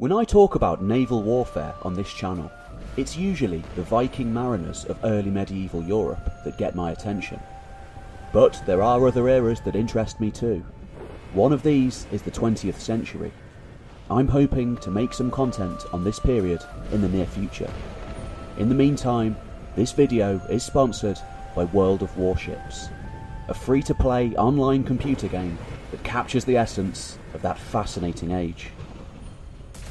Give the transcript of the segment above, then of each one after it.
When I talk about naval warfare on this channel, it's usually the Viking mariners of early medieval Europe that get my attention. But there are other eras that interest me too. One of these is the 20th century. I'm hoping to make some content on this period in the near future. In the meantime, this video is sponsored by World of Warships, a free to play online computer game that captures the essence of that fascinating age.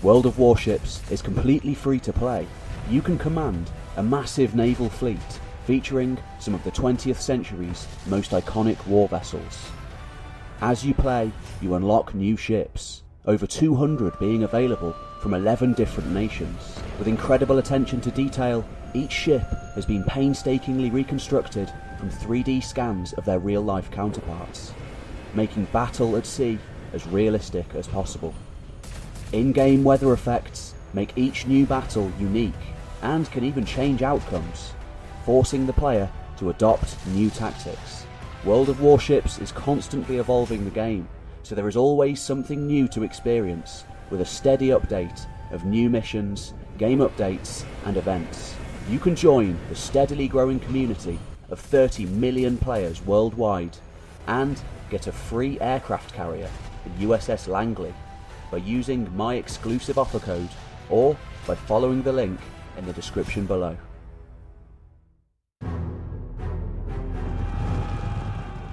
World of Warships is completely free to play. You can command a massive naval fleet featuring some of the 20th century's most iconic war vessels. As you play, you unlock new ships, over 200 being available from 11 different nations. With incredible attention to detail, each ship has been painstakingly reconstructed from 3D scans of their real life counterparts, making battle at sea as realistic as possible. In game weather effects make each new battle unique and can even change outcomes, forcing the player to adopt new tactics. World of Warships is constantly evolving the game, so there is always something new to experience, with a steady update of new missions, game updates, and events. You can join the steadily growing community of 30 million players worldwide and get a free aircraft carrier, the USS Langley, by using my exclusive offer code or by following the link in the description below.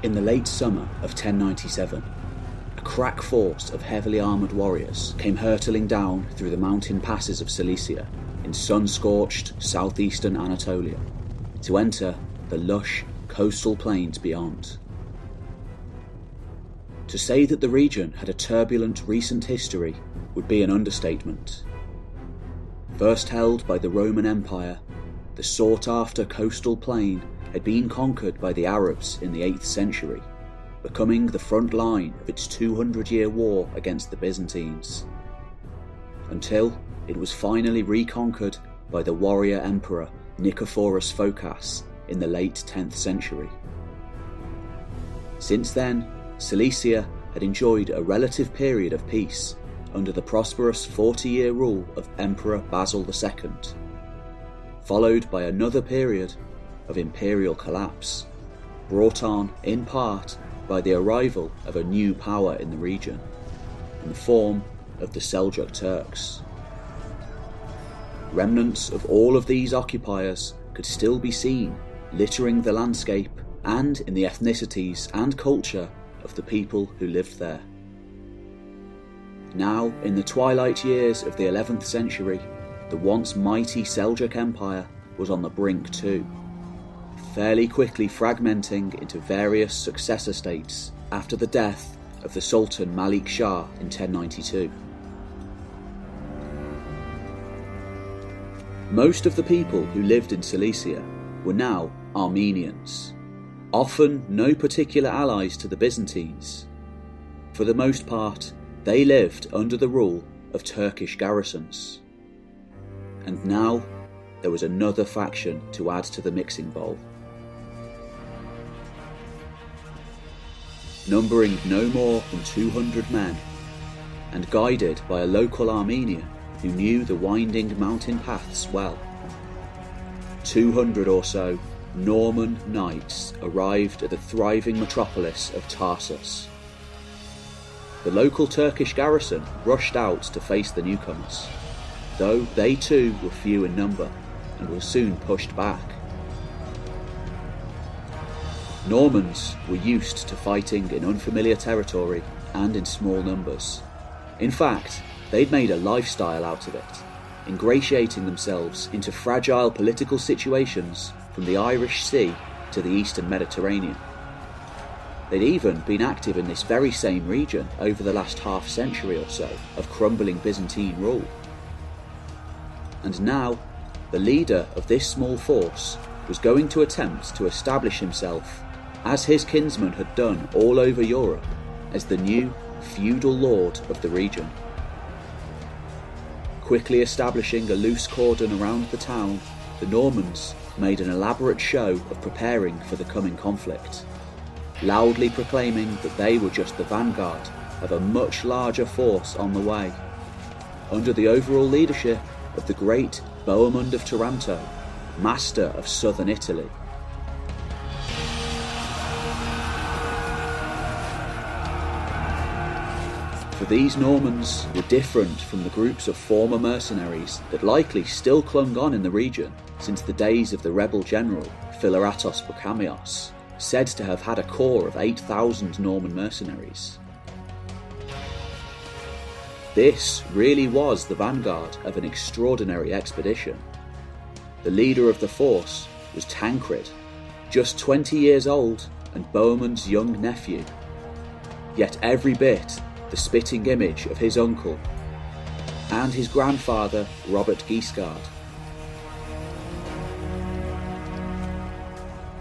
In the late summer of 1097, a crack force of heavily armoured warriors came hurtling down through the mountain passes of Cilicia in sun scorched southeastern Anatolia to enter the lush coastal plains beyond. To say that the region had a turbulent recent history would be an understatement. First held by the Roman Empire, the sought after coastal plain had been conquered by the Arabs in the 8th century, becoming the front line of its 200 year war against the Byzantines. Until it was finally reconquered by the warrior emperor Nicephorus Phocas in the late 10th century. Since then, Cilicia had enjoyed a relative period of peace under the prosperous 40 year rule of Emperor Basil II, followed by another period of imperial collapse, brought on in part by the arrival of a new power in the region, in the form of the Seljuk Turks. Remnants of all of these occupiers could still be seen littering the landscape and in the ethnicities and culture of the people who lived there. Now, in the twilight years of the 11th century, the once mighty Seljuk Empire was on the brink too, fairly quickly fragmenting into various successor states after the death of the Sultan Malik Shah in 1092. Most of the people who lived in Cilicia were now Armenians, often no particular allies to the Byzantines. For the most part, they lived under the rule of Turkish garrisons. And now there was another faction to add to the mixing bowl. Numbering no more than 200 men, and guided by a local Armenian who knew the winding mountain paths well. 200 or so Norman knights arrived at the thriving metropolis of Tarsus. The local Turkish garrison rushed out to face the newcomers, though they too were few in number and were soon pushed back. Normans were used to fighting in unfamiliar territory and in small numbers. In fact, they'd made a lifestyle out of it, ingratiating themselves into fragile political situations from the Irish Sea to the eastern Mediterranean. They'd even been active in this very same region over the last half century or so of crumbling Byzantine rule. And now, the leader of this small force was going to attempt to establish himself, as his kinsmen had done all over Europe, as the new feudal lord of the region quickly establishing a loose cordon around the town, the Normans made an elaborate show of preparing for the coming conflict, loudly proclaiming that they were just the vanguard of a much larger force on the way. under the overall leadership of the great Bohemund of Taranto, master of southern Italy. For these Normans were different from the groups of former mercenaries that likely still clung on in the region since the days of the rebel general Philaretos Brachamios, said to have had a corps of 8,000 Norman mercenaries. This really was the vanguard of an extraordinary expedition. The leader of the force was Tancred, just 20 years old and Bohemund's young nephew. Yet every bit spitting image of his uncle and his grandfather, Robert Guiscard.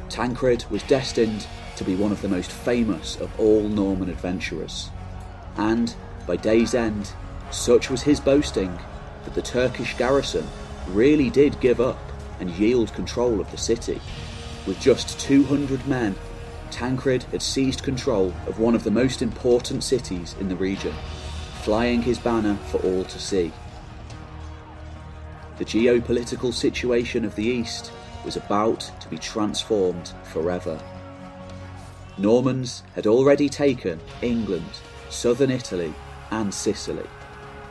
Tancred was destined to be one of the most famous of all Norman adventurers, and by day's end, such was his boasting that the Turkish garrison really did give up and yield control of the city. With just 200 men Tancred had seized control of one of the most important cities in the region, flying his banner for all to see. The geopolitical situation of the East was about to be transformed forever. Normans had already taken England, southern Italy, and Sicily,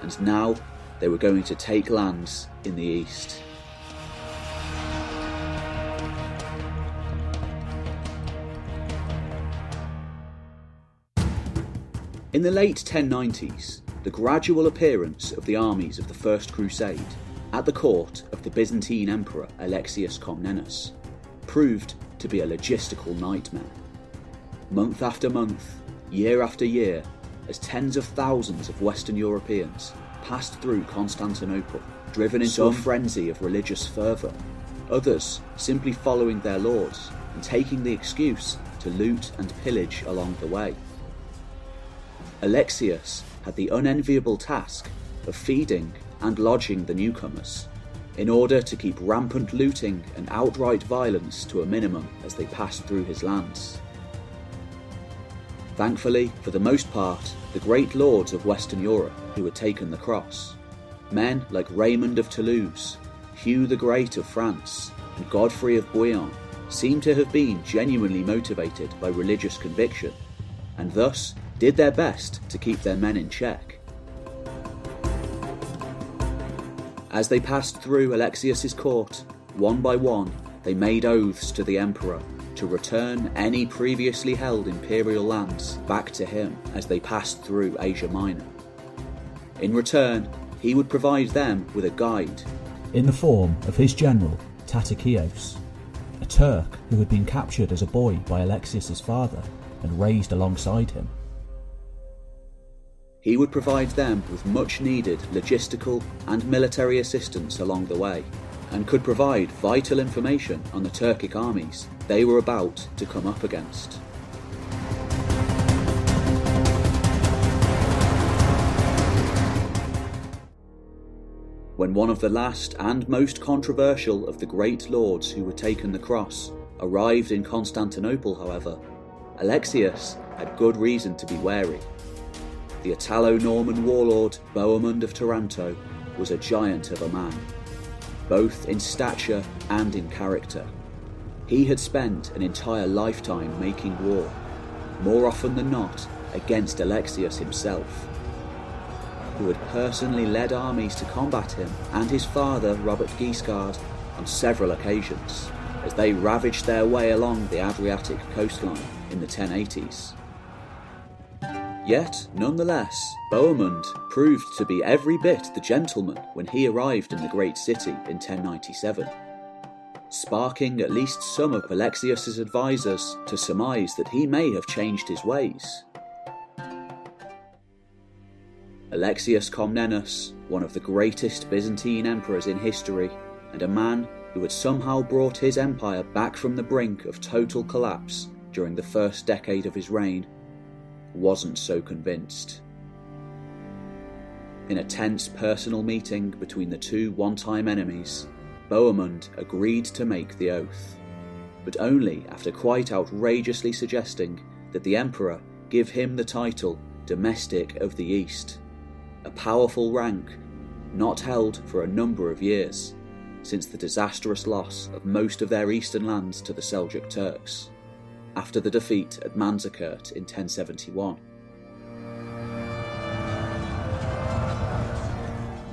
and now they were going to take lands in the East. In the late 1090s, the gradual appearance of the armies of the First Crusade at the court of the Byzantine Emperor Alexius Comnenus proved to be a logistical nightmare. Month after month, year after year, as tens of thousands of Western Europeans passed through Constantinople, driven into Some, a frenzy of religious fervour, others simply following their lords and taking the excuse to loot and pillage along the way. Alexius had the unenviable task of feeding and lodging the newcomers, in order to keep rampant looting and outright violence to a minimum as they passed through his lands. Thankfully, for the most part, the great lords of Western Europe who had taken the cross, men like Raymond of Toulouse, Hugh the Great of France, and Godfrey of Bouillon, seem to have been genuinely motivated by religious conviction, and thus did their best to keep their men in check. As they passed through Alexius's court, one by one, they made oaths to the emperor to return any previously held imperial lands back to him as they passed through Asia Minor. In return, he would provide them with a guide. In the form of his general, Tatikios, a Turk who had been captured as a boy by Alexius's father and raised alongside him he would provide them with much needed logistical and military assistance along the way, and could provide vital information on the Turkic armies they were about to come up against. When one of the last and most controversial of the great lords who had taken the cross arrived in Constantinople, however, Alexius had good reason to be wary the Italo Norman warlord Bohemund of Taranto was a giant of a man, both in stature and in character. He had spent an entire lifetime making war, more often than not against Alexius himself, who had personally led armies to combat him and his father Robert Guiscard on several occasions as they ravaged their way along the Adriatic coastline in the 1080s. Yet, nonetheless, Bohemund proved to be every bit the gentleman when he arrived in the great city in 1097, sparking at least some of Alexius's advisers to surmise that he may have changed his ways. Alexius Comnenus, one of the greatest Byzantine emperors in history, and a man who had somehow brought his empire back from the brink of total collapse during the first decade of his reign, wasn't so convinced. In a tense personal meeting between the two one time enemies, Bohemund agreed to make the oath, but only after quite outrageously suggesting that the Emperor give him the title Domestic of the East, a powerful rank not held for a number of years, since the disastrous loss of most of their eastern lands to the Seljuk Turks, after the defeat at Manzikert in 1071.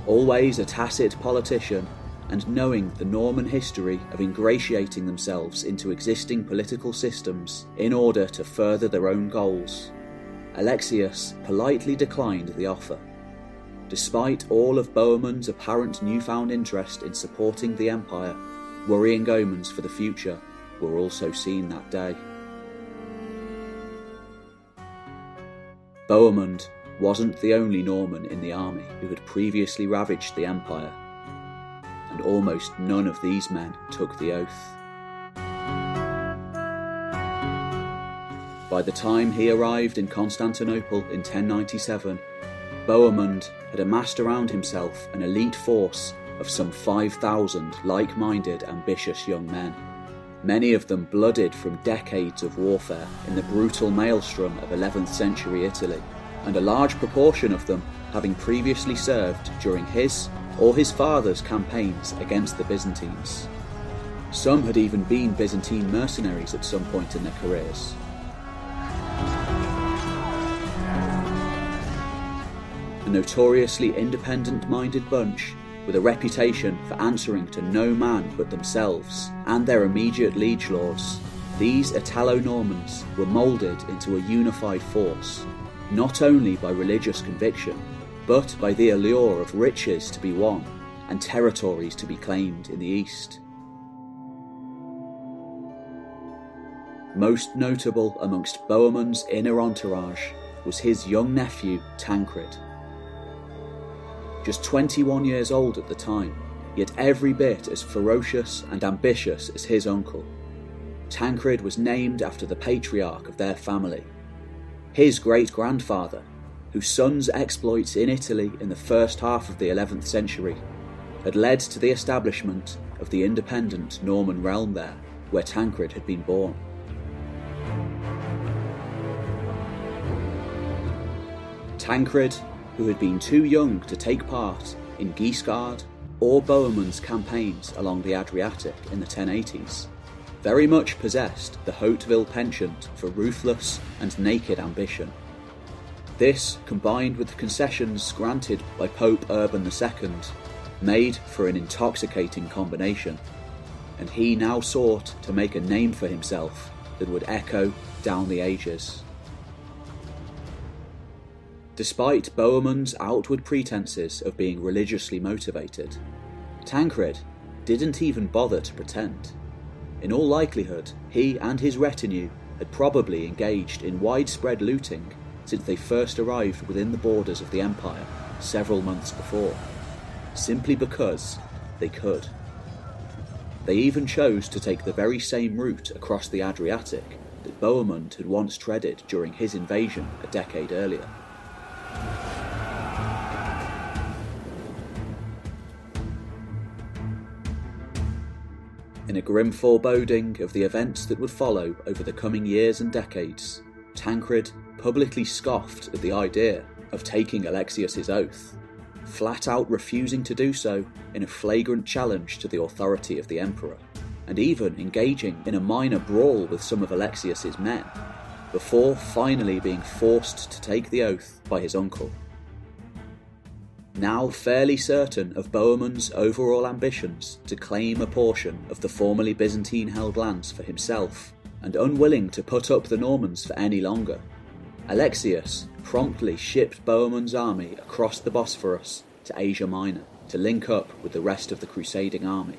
Always a tacit politician, and knowing the Norman history of ingratiating themselves into existing political systems in order to further their own goals, Alexius politely declined the offer. Despite all of Bohemund's apparent newfound interest in supporting the empire, worrying omens for the future were also seen that day. Bohemund wasn't the only Norman in the army who had previously ravaged the empire and almost none of these men took the oath. By the time he arrived in Constantinople in 1097, Bohemund had amassed around himself an elite force of some 5,000 like minded, ambitious young men. Many of them blooded from decades of warfare in the brutal maelstrom of 11th century Italy, and a large proportion of them having previously served during his or his father's campaigns against the Byzantines. Some had even been Byzantine mercenaries at some point in their careers. A notoriously independent minded bunch with a reputation for answering to no man but themselves and their immediate liege lords, these Italo Normans were moulded into a unified force, not only by religious conviction, but by the allure of riches to be won and territories to be claimed in the east. Most notable amongst Bohemund's inner entourage was his young nephew Tancred. Just 21 years old at the time, yet every bit as ferocious and ambitious as his uncle. Tancred was named after the patriarch of their family. His great grandfather whose son's exploits in Italy in the first half of the 11th century had led to the establishment of the independent Norman realm there, where Tancred had been born. Tancred, who had been too young to take part in Guiscard or Bohemund's campaigns along the Adriatic in the 1080s, very much possessed the Hauteville penchant for ruthless and naked ambition. This, combined with the concessions granted by Pope Urban II, made for an intoxicating combination, and he now sought to make a name for himself that would echo down the ages. Despite Bohemund's outward pretences of being religiously motivated, Tancred didn't even bother to pretend. In all likelihood, he and his retinue had probably engaged in widespread looting since they first arrived within the borders of the Empire several months before, simply because they could. They even chose to take the very same route across the Adriatic that Bohemund had once treaded during his invasion a decade earlier. In a grim foreboding of the events that would follow over the coming years and decades, Tancred publicly scoffed at the idea of taking Alexius's oath, flat out refusing to do so in a flagrant challenge to the authority of the emperor, and even engaging in a minor brawl with some of Alexius's men, before finally being forced to take the oath by his uncle. Now fairly certain of Bohemund's overall ambitions to claim a portion of the formerly Byzantine held lands for himself, and unwilling to put up the Normans for any longer, Alexius promptly shipped Bohemund's army across the Bosphorus to Asia Minor to link up with the rest of the crusading army.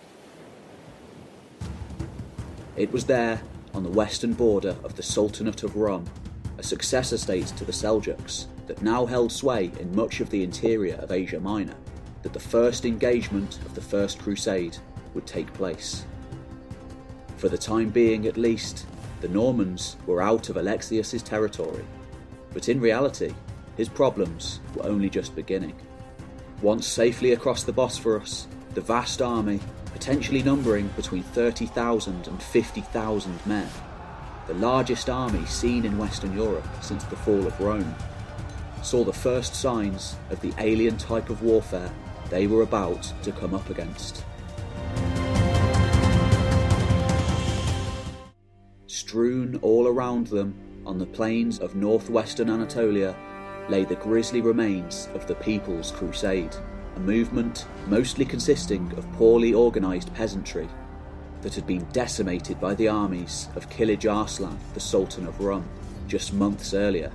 It was there, on the western border of the Sultanate of Rum, a successor state to the Seljuks that now held sway in much of the interior of Asia Minor, that the first engagement of the First Crusade would take place. For the time being, at least, the Normans were out of Alexius's territory but in reality, his problems were only just beginning. Once safely across the Bosphorus, the vast army, potentially numbering between 30,000 and 50,000 men, the largest army seen in Western Europe since the fall of Rome, saw the first signs of the alien type of warfare they were about to come up against. Strewn all around them on the plains of northwestern Anatolia lay the grisly remains of the People's Crusade, a movement mostly consisting of poorly organised peasantry that had been decimated by the armies of Kilij Arslan, the Sultan of Rum, just months earlier.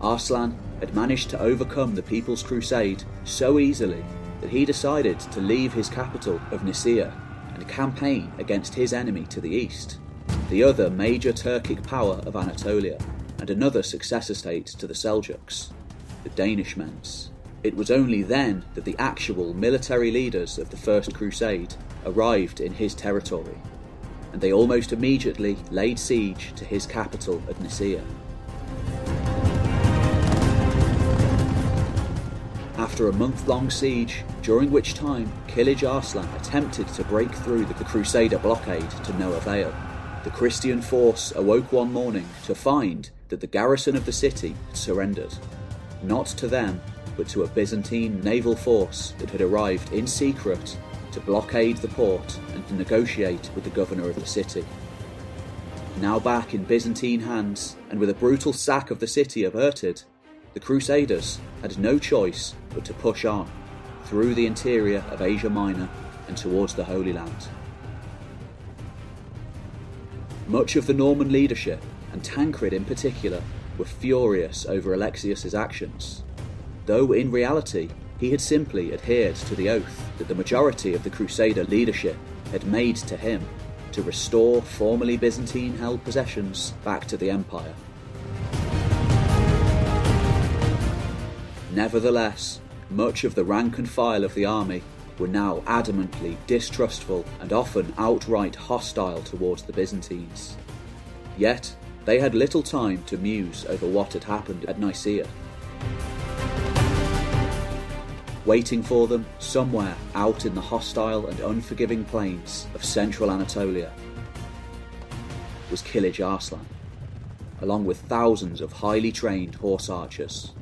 Arslan had managed to overcome the People's Crusade so easily that he decided to leave his capital of Nicaea and campaign against his enemy to the east, the other major Turkic power of Anatolia, and another successor state to the Seljuks, the Danishmends. It was only then that the actual military leaders of the First Crusade arrived in his territory, and they almost immediately laid siege to his capital at Nicaea. After a month long siege, during which time Kilij Arslan attempted to break through the Crusader blockade to no avail, the Christian force awoke one morning to find that the garrison of the city had surrendered, not to them, but to a Byzantine naval force that had arrived in secret to blockade the port and to negotiate with the governor of the city. Now back in Byzantine hands, and with a brutal sack of the city averted, the Crusaders had no choice but to push on through the interior of Asia Minor and towards the Holy Land. Much of the Norman leadership, and Tancred in particular, were furious over Alexius's actions, though in reality he had simply adhered to the oath that the majority of the Crusader leadership had made to him to restore formerly Byzantine held possessions back to the empire. Nevertheless, much of the rank and file of the army were now adamantly distrustful and often outright hostile towards the Byzantines. Yet, they had little time to muse over what had happened at Nicaea. Waiting for them somewhere out in the hostile and unforgiving plains of central Anatolia was Kilij Arslan, along with thousands of highly trained horse archers.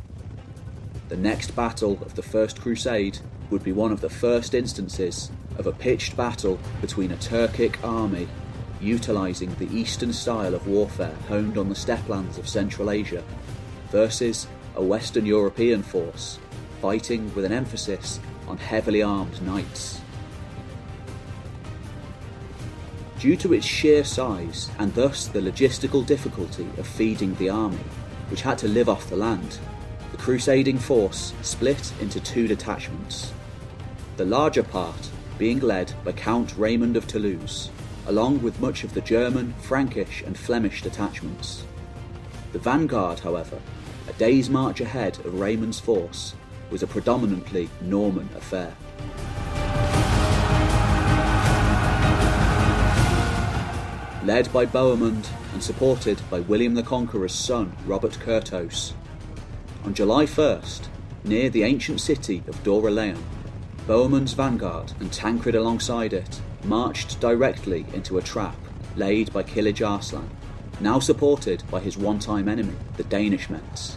The next battle of the First Crusade would be one of the first instances of a pitched battle between a Turkic army utilising the Eastern style of warfare honed on the steppelands of Central Asia versus a Western European force fighting with an emphasis on heavily armed knights. Due to its sheer size and thus the logistical difficulty of feeding the army, which had to live off the land, the crusading force split into two detachments. The larger part being led by Count Raymond of Toulouse, along with much of the German, Frankish, and Flemish detachments. The vanguard, however, a day's march ahead of Raymond's force, was a predominantly Norman affair. Led by Bohemund and supported by William the Conqueror's son, Robert Curthose, on July 1st, near the ancient city of Dorylaeum, Bohemund's vanguard and Tancred alongside it marched directly into a trap laid by Kilij Arslan, now supported by his one-time enemy, the Danishmends.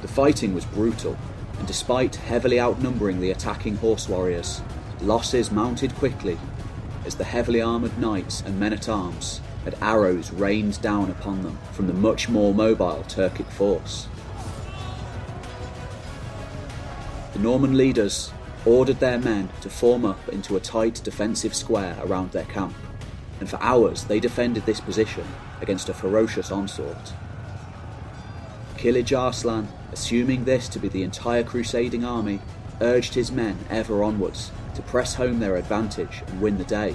The fighting was brutal, and despite heavily outnumbering the attacking horse warriors, losses mounted quickly as the heavily armoured knights and men-at-arms had arrows rained down upon them from the much more mobile Turkic force. The Norman leaders ordered their men to form up into a tight defensive square around their camp, and for hours they defended this position against a ferocious onslaught. Kilij Arslan, assuming this to be the entire crusading army, urged his men ever onwards to press home their advantage and win the day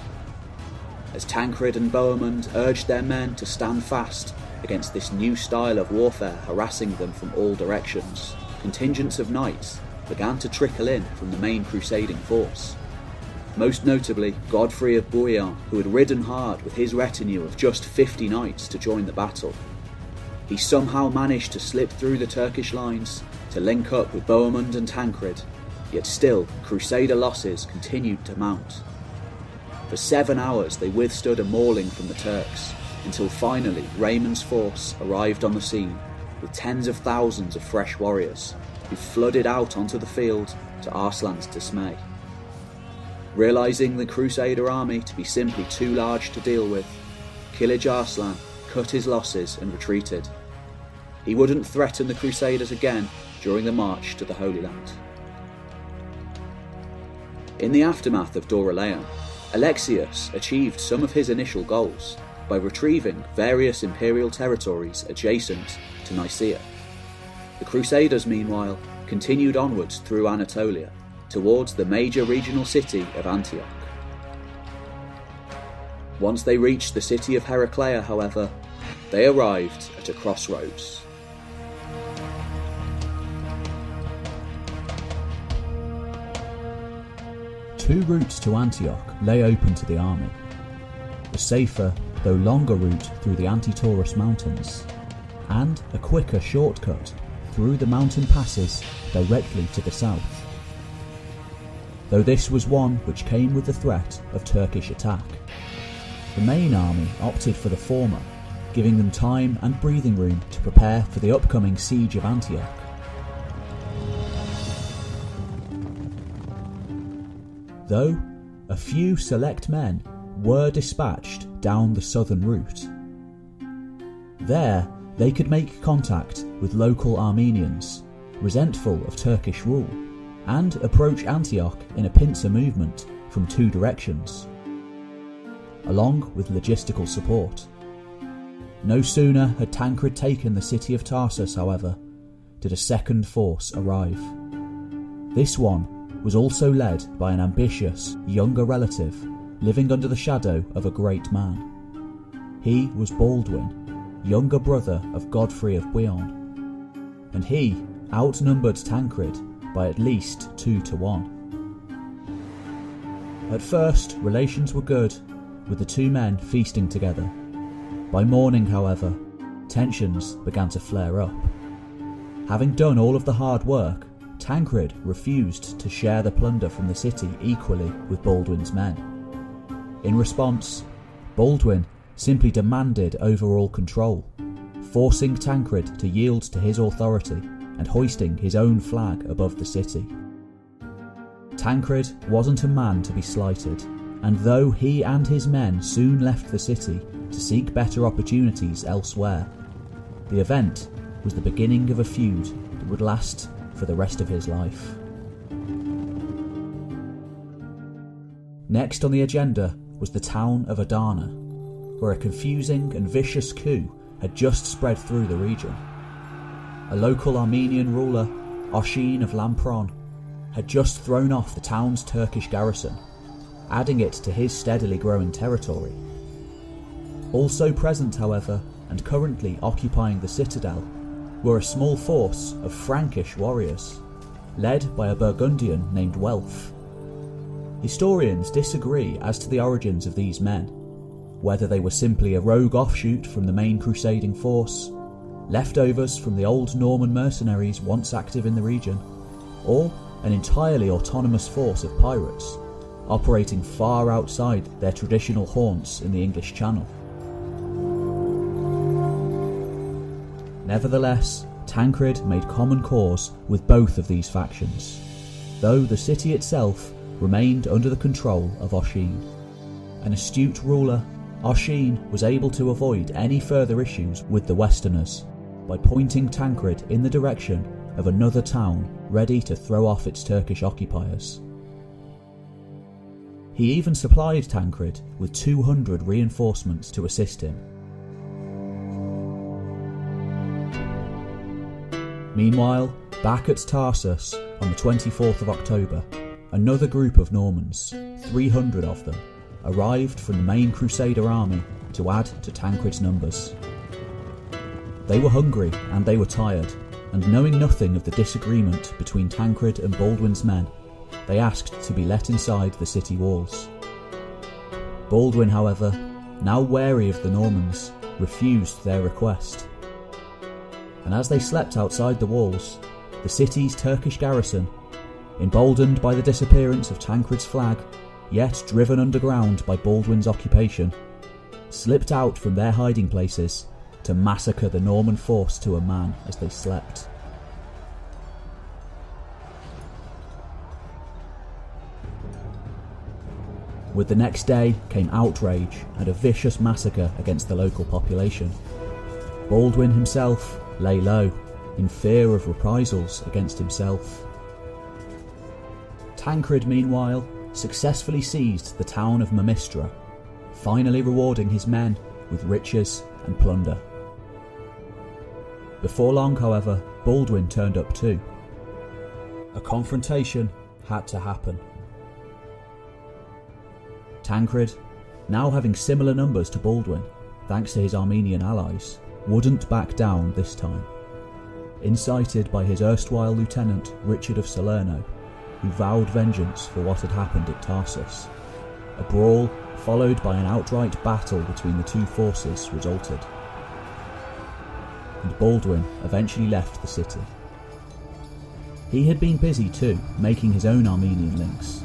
as Tancred and Bohemund urged their men to stand fast against this new style of warfare harassing them from all directions. Contingents of knights began to trickle in from the main crusading force. Most notably, Godfrey of Bouillon, who had ridden hard with his retinue of just 50 knights to join the battle. He somehow managed to slip through the Turkish lines to link up with Bohemund and Tancred, yet still, Crusader losses continued to mount. For seven hours they withstood a mauling from the Turks, until finally Raymond's force arrived on the scene with tens of thousands of fresh warriors who flooded out onto the field to Arslan's dismay. Realising the Crusader army to be simply too large to deal with, Kilij Arslan cut his losses and retreated. He wouldn't threaten the Crusaders again during the march to the Holy Land. In the aftermath of Dorylaeum, Alexius achieved some of his initial goals by retrieving various imperial territories adjacent to Nicaea. The Crusaders, meanwhile, continued onwards through Anatolia towards the major regional city of Antioch. Once they reached the city of Heraclea, however, they arrived at a crossroads. Two routes to Antioch lay open to the army. The safer, though longer route through the Antitaurus Mountains, and a quicker shortcut through the mountain passes directly to the south. Though this was one which came with the threat of Turkish attack. The main army opted for the former, giving them time and breathing room to prepare for the upcoming siege of Antioch. Though a few select men were dispatched down the southern route. There, they could make contact with local Armenians, resentful of Turkish rule, and approach Antioch in a pincer movement from two directions, along with logistical support. No sooner had Tancred taken the city of Tarsus, however, did a second force arrive. This one was also led by an ambitious, younger relative living under the shadow of a great man. He was Baldwin, younger brother of Godfrey of Bouillon, and he outnumbered Tancred by at least two to one. At first, relations were good, with the two men feasting together. By morning, however, tensions began to flare up. Having done all of the hard work, Tancred refused to share the plunder from the city equally with Baldwin's men. In response, Baldwin simply demanded overall control, forcing Tancred to yield to his authority and hoisting his own flag above the city. Tancred wasn't a man to be slighted, and though he and his men soon left the city to seek better opportunities elsewhere, the event was the beginning of a feud that would last for the rest of his life. Next on the agenda was the town of Adana, where a confusing and vicious coup had just spread through the region. A local Armenian ruler, Oshin of Lampron, had just thrown off the town's Turkish garrison, adding it to his steadily growing territory. Also present, however, and currently occupying the citadel, were a small force of Frankish warriors, led by a Burgundian named Welf. Historians disagree as to the origins of these men, whether they were simply a rogue offshoot from the main crusading force, leftovers from the old Norman mercenaries once active in the region, or an entirely autonomous force of pirates, operating far outside their traditional haunts in the English Channel. Nevertheless, Tancred made common cause with both of these factions, though the city itself remained under the control of Oshin. An astute ruler, Oshin was able to avoid any further issues with the Westerners by pointing Tancred in the direction of another town ready to throw off its Turkish occupiers. He even supplied Tancred with 200 reinforcements to assist him. Meanwhile, back at Tarsus on the 24th of October, another group of Normans, 300 of them, arrived from the main Crusader army to add to Tancred's numbers. They were hungry and they were tired, and knowing nothing of the disagreement between Tancred and Baldwin's men, they asked to be let inside the city walls. Baldwin, however, now wary of the Normans, refused their request. And as they slept outside the walls, the city's Turkish garrison emboldened by the disappearance of Tancred's flag, yet driven underground by Baldwin's occupation, slipped out from their hiding places to massacre the Norman force to a man as they slept. With the next day came outrage and a vicious massacre against the local population. Baldwin himself lay low, in fear of reprisals against himself. Tancred, meanwhile, successfully seized the town of Mamistra, finally rewarding his men with riches and plunder. Before long, however, Baldwin turned up too. A confrontation had to happen. Tancred, now having similar numbers to Baldwin, thanks to his Armenian allies, wouldn't back down this time. Incited by his erstwhile lieutenant Richard of Salerno, who vowed vengeance for what had happened at Tarsus, a brawl followed by an outright battle between the two forces resulted. And Baldwin eventually left the city. He had been busy too, making his own Armenian links,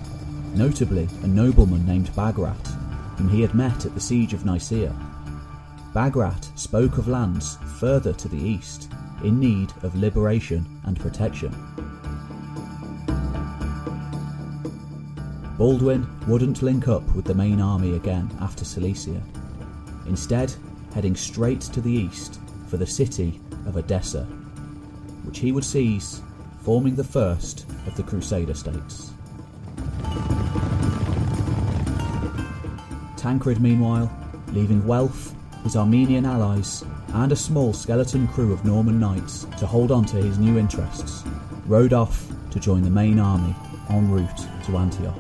notably a nobleman named Bagrat, whom he had met at the siege of Nicaea. Bagrat spoke of lands further to the east, in need of liberation and protection. Baldwin wouldn't link up with the main army again after Cilicia, instead, heading straight to the east for the city of Edessa, which he would seize, forming the first of the Crusader states. Tancred, meanwhile, leaving wealth, his Armenian allies, and a small skeleton crew of Norman knights to hold on to his new interests, rode off to join the main army en route to Antioch.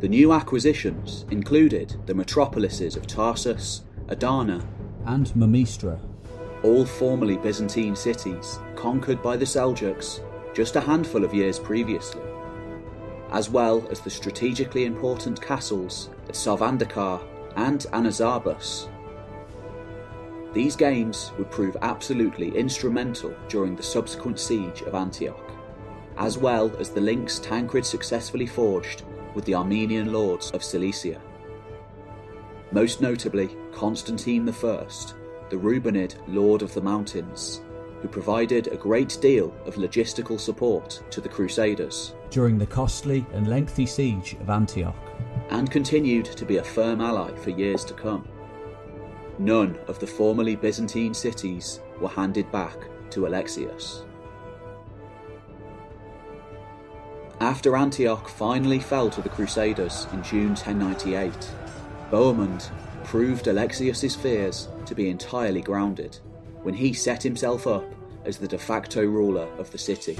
The new acquisitions included the metropolises of Tarsus, Adana, And Mamistra, all formerly Byzantine cities conquered by the Seljuks just a handful of years previously, as well as the strategically important castles at Sarvandakar and Anazarbus. These gains would prove absolutely instrumental during the subsequent siege of Antioch, as well as the links Tancred successfully forged with the Armenian lords of Cilicia. Most notably, Constantine I, the Rubenid Lord of the Mountains, who provided a great deal of logistical support to the Crusaders during the costly and lengthy siege of Antioch. and continued to be a firm ally for years to come. None of the formerly Byzantine cities were handed back to Alexius. After Antioch finally fell to the Crusaders in June 1098, Bohemund proved Alexius's fears to be entirely grounded when he set himself up as the de facto ruler of the city.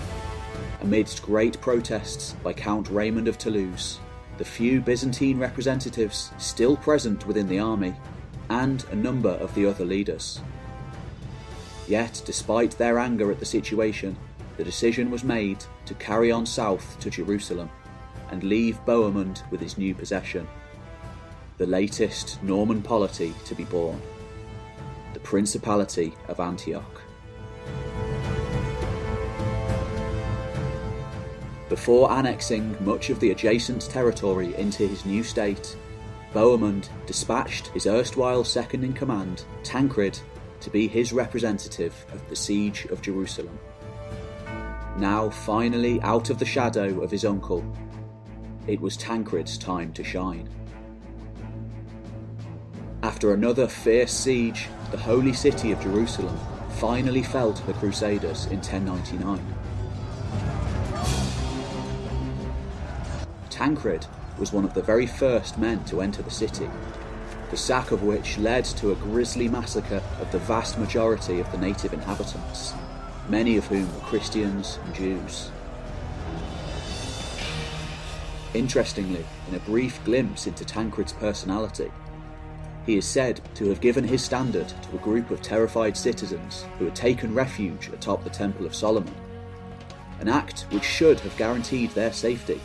Amidst great protests by Count Raymond of Toulouse, the few Byzantine representatives still present within the army, and a number of the other leaders. Yet, despite their anger at the situation, the decision was made to carry on south to Jerusalem and leave Bohemund with his new possession, the latest Norman polity to be born, Principality of Antioch. Before annexing much of the adjacent territory into his new state, Bohemund dispatched his erstwhile second in command, Tancred, to be his representative at the siege of Jerusalem. Now finally out of the shadow of his uncle, it was Tancred's time to shine. After another fierce siege, the holy city of Jerusalem finally fell to the Crusaders in 1099. Tancred was one of the very first men to enter the city, the sack of which led to a grisly massacre of the vast majority of the native inhabitants, many of whom were Christians and Jews. Interestingly, in a brief glimpse into Tancred's personality, he is said to have given his standard to a group of terrified citizens who had taken refuge atop the Temple of Solomon, an act which should have guaranteed their safety.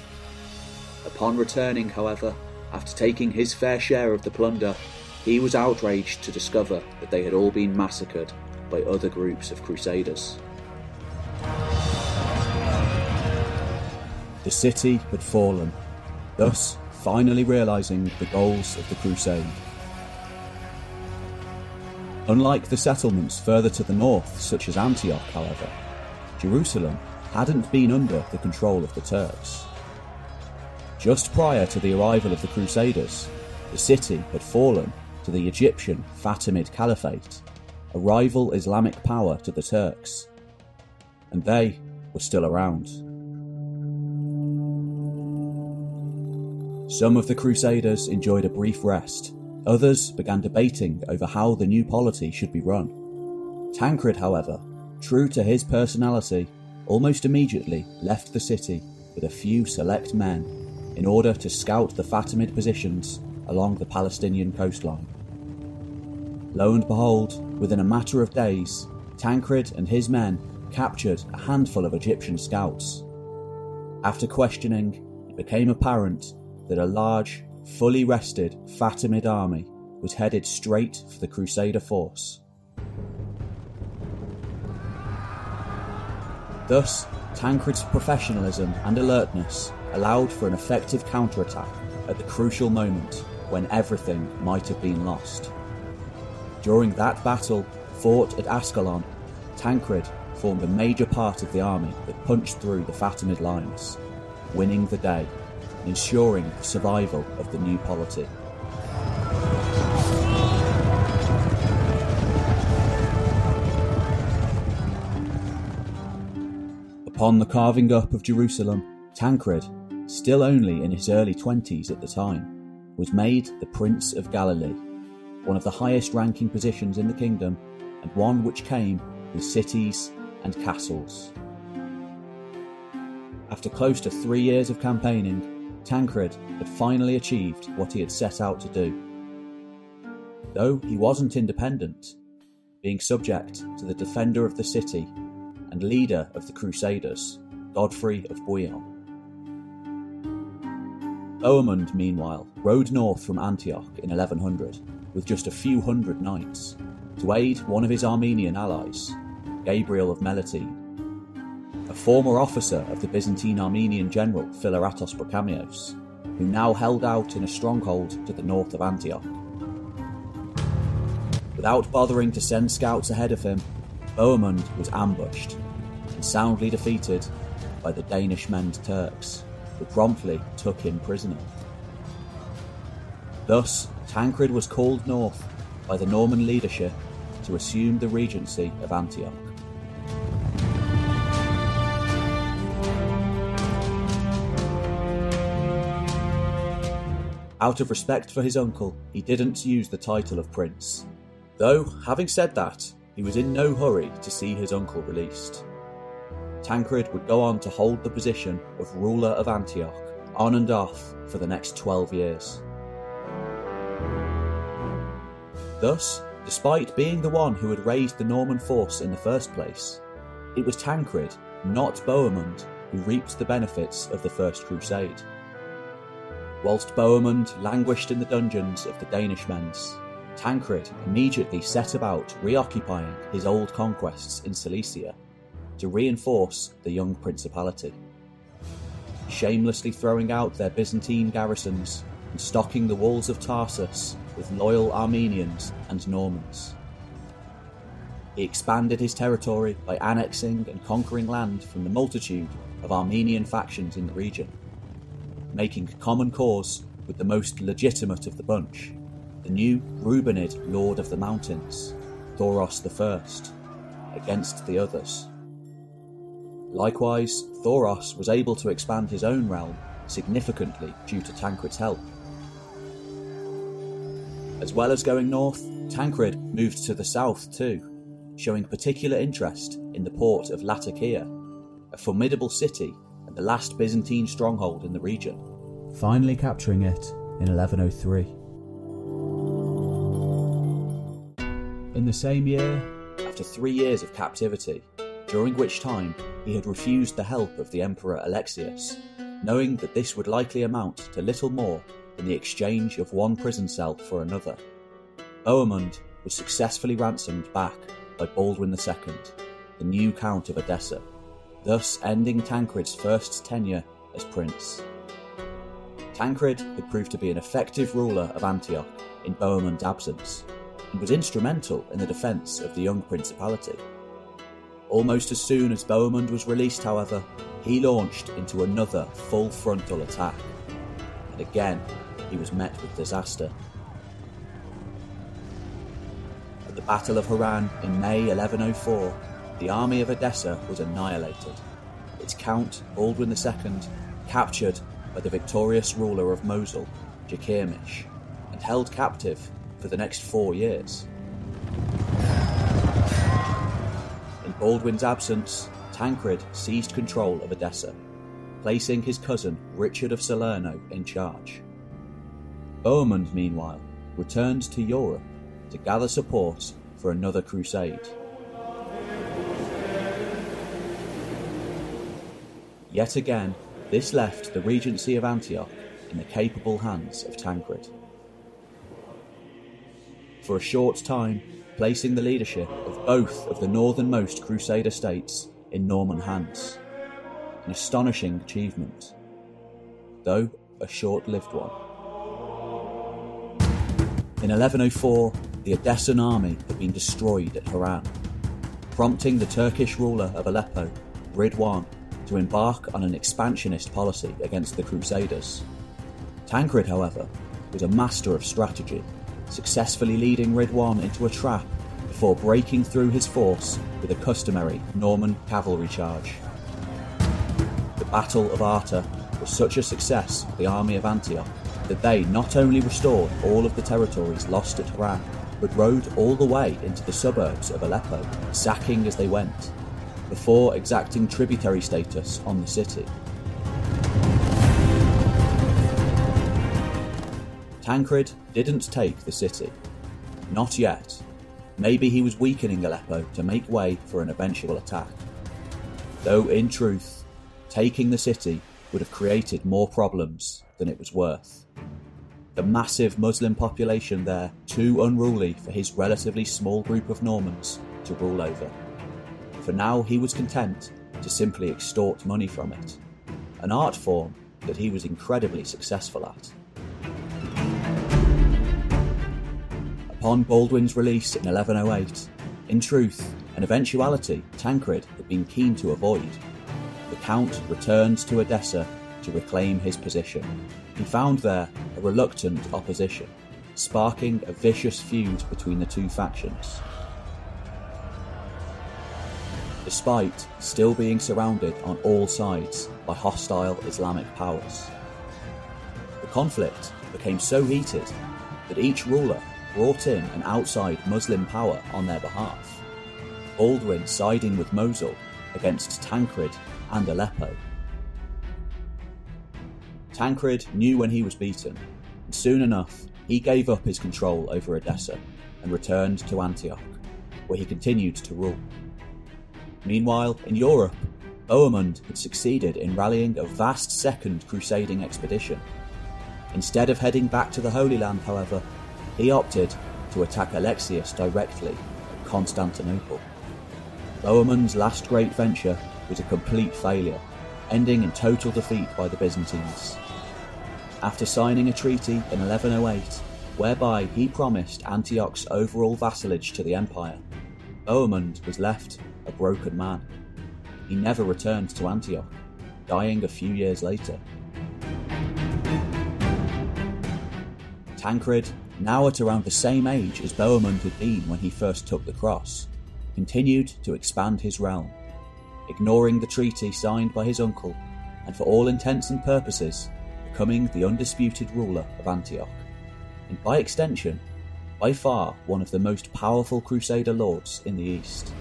Upon returning, however, after taking his fair share of the plunder, he was outraged to discover that they had all been massacred by other groups of crusaders. The city had fallen, thus finally realising the goals of the crusade. Unlike the settlements further to the north, such as Antioch, however, Jerusalem hadn't been under the control of the Turks. Just prior to the arrival of the Crusaders, the city had fallen to the Egyptian Fatimid Caliphate, a rival Islamic power to the Turks, and they were still around. Some of the Crusaders enjoyed a brief rest, others began debating over how the new polity should be run. Tancred, however, true to his personality, almost immediately left the city with a few select men in order to scout the Fatimid positions along the Palestinian coastline. Lo and behold, within a matter of days, Tancred and his men captured a handful of Egyptian scouts. After questioning, it became apparent that a large, fully rested Fatimid army was headed straight for the Crusader force. Thus, Tancred's professionalism and alertness allowed for an effective counterattack at the crucial moment when everything might have been lost. During that battle, fought at Ascalon, Tancred formed a major part of the army that punched through the Fatimid lines, winning the day ensuring the survival of the new polity. Upon the carving up of Jerusalem, Tancred, still only in his early 20s at the time, was made the Prince of Galilee, one of the highest ranking positions in the kingdom and one which came with cities and castles. After close to three years of campaigning, Tancred had finally achieved what he had set out to do. Though he wasn't independent, being subject to the defender of the city and leader of the Crusaders, Godfrey of Bouillon. Bohemund, meanwhile, rode north from Antioch in 1100 with just a few hundred knights to aid one of his Armenian allies, Gabriel of Melitene, a former officer of the Byzantine Armenian general Philaretos Brachamios, who now held out in a stronghold to the north of Antioch. Without bothering to send scouts ahead of him, Bohemund was ambushed and soundly defeated by the Danishmend's Turks, who promptly took him prisoner. Thus, Tancred was called north by the Norman leadership to assume the regency of Antioch. Out of respect for his uncle, he didn't use the title of prince. Though, having said that, he was in no hurry to see his uncle released. Tancred would go on to hold the position of ruler of Antioch, on and off, for the next 12 years. Thus, despite being the one who had raised the Norman force in the first place, it was Tancred, not Bohemund, who reaped the benefits of the First Crusade. Whilst Bohemund languished in the dungeons of the Danishmends, Tancred immediately set about reoccupying his old conquests in Cilicia to reinforce the young principality. Shamelessly throwing out their Byzantine garrisons and stocking the walls of Tarsus with loyal Armenians and Normans. He expanded his territory by annexing and conquering land from the multitude of Armenian factions in the region, making common cause with the most legitimate of the bunch, the new Rubenid Lord of the Mountains, Thoros I, against the others. Likewise, Thoros was able to expand his own realm significantly due to Tancred's help. As well as going north, Tancred moved to the south too, showing particular interest in the port of Latakia, a formidable city and the last Byzantine stronghold in the region. Finally capturing it in 1103. In the same year, After three years of captivity, during which time he had refused the help of the Emperor Alexius, knowing that this would likely amount to little more than the exchange of one prison cell for another. Bohemund was successfully ransomed back by Baldwin II, the new Count of Edessa, thus ending Tancred's first tenure as prince. Tancred had proved to be an effective ruler of Antioch in Bohemund's absence, and was instrumental in the defence of the young principality. Almost as soon as Bohemund was released, however, he launched into another full frontal attack, and again he was met with disaster. At the Battle of Harran in May 1104, the army of Edessa was annihilated, its count, Baldwin II, captured by the victorious ruler of Mosul, Jakirmish, and held captive for the next four years. In Baldwin's absence, Tancred seized control of Edessa, placing his cousin Richard of Salerno in charge. Bohemund, meanwhile, returned to Europe to gather support for another crusade. Yet again, this left the regency of Antioch in the capable hands of Tancred. For a short time, placing the leadership of both of the northernmost Crusader states in Norman hands. An astonishing achievement, though a short lived one. In 1104, the Edessan army had been destroyed at Harran, prompting the Turkish ruler of Aleppo, Ridwan, to embark on an expansionist policy against the Crusaders. Tancred, however, was a master of strategy, successfully leading Ridwan into a trap before breaking through his force with a customary Norman cavalry charge. The Battle of Arta was such a success for the army of Antioch that they not only restored all of the territories lost at Harran, but rode all the way into the suburbs of Aleppo, sacking as they went, before exacting tributary status on the city. Tancred didn't take the city. Not yet. Maybe he was weakening Aleppo to make way for an eventual attack. Though, in truth, taking the city would have created more problems than it was worth. The massive Muslim population there too unruly for his relatively small group of Normans to rule over. For now, he was content to simply extort money from it, an art form that he was incredibly successful at. Upon Baldwin's release in 1108, in truth, an eventuality Tancred had been keen to avoid. The Count returned to Edessa to reclaim his position. He found there a reluctant opposition, sparking a vicious feud between the two factions. Despite still being surrounded on all sides by hostile Islamic powers. The conflict became so heated that each ruler brought in an outside Muslim power on their behalf, Baldwin siding with Mosul against Tancred and Aleppo. Tancred knew when he was beaten, and soon enough he gave up his control over Edessa and returned to Antioch, where he continued to rule. Meanwhile, in Europe, Bohemund had succeeded in rallying a vast second crusading expedition. Instead of heading back to the Holy Land, however, he opted to attack Alexius directly at Constantinople. Bohemund's last great venture was a complete failure, ending in total defeat by the Byzantines. After signing a treaty in 1108, whereby he promised Antioch's overall vassalage to the empire, Bohemund was left a broken man. He never returned to Antioch, dying a few years later. Tancred now at around the same age as Bohemund had been when he first took the cross, continued to expand his realm, ignoring the treaty signed by his uncle, and for all intents and purposes, becoming the undisputed ruler of Antioch, and by extension, by far one of the most powerful Crusader lords in the East.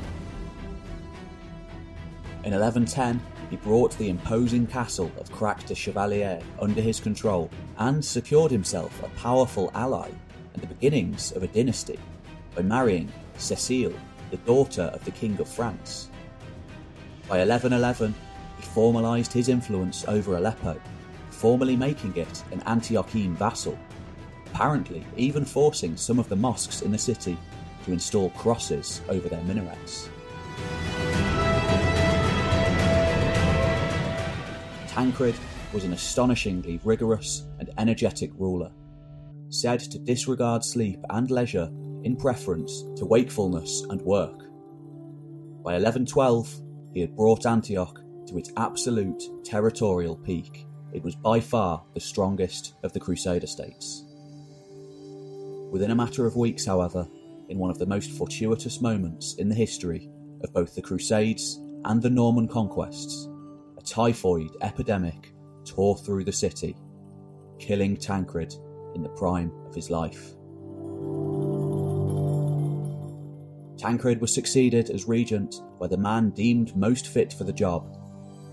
In 1110, he brought the imposing castle of Crac de Chevalier under his control and secured himself a powerful ally and the beginnings of a dynasty by marrying Cecile, the daughter of the King of France. By 1111, he formalised his influence over Aleppo, formally making it an Antiochene vassal, apparently even forcing some of the mosques in the city to install crosses over their minarets. Tancred was an astonishingly rigorous and energetic ruler, said to disregard sleep and leisure in preference to wakefulness and work. By 1112, he had brought Antioch to its absolute territorial peak. It was by far the strongest of the Crusader states. Within a matter of weeks, however, in one of the most fortuitous moments in the history of both the Crusades and the Norman conquests, a typhoid epidemic tore through the city, killing Tancred in the prime of his life. Tancred was succeeded as regent by the man deemed most fit for the job,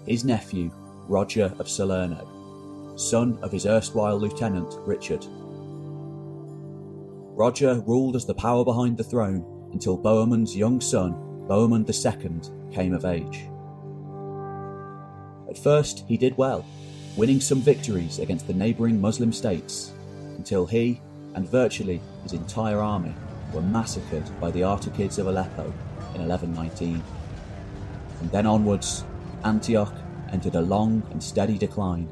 his nephew, Roger of Salerno, son of his erstwhile lieutenant, Richard. Roger ruled as the power behind the throne until Bohemund's young son, Bohemund II, came of age. At first, he did well, winning some victories against the neighbouring Muslim states, until he, and virtually his entire army, were massacred by the Artuqids of Aleppo in 1119. From then onwards, Antioch entered a long and steady decline,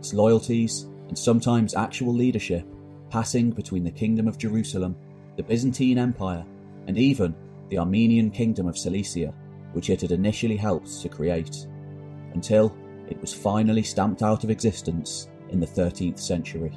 its loyalties and sometimes actual leadership passing between the Kingdom of Jerusalem, the Byzantine Empire, and even the Armenian Kingdom of Cilicia, which it had initially helped to create, until it was finally stamped out of existence in the 13th century.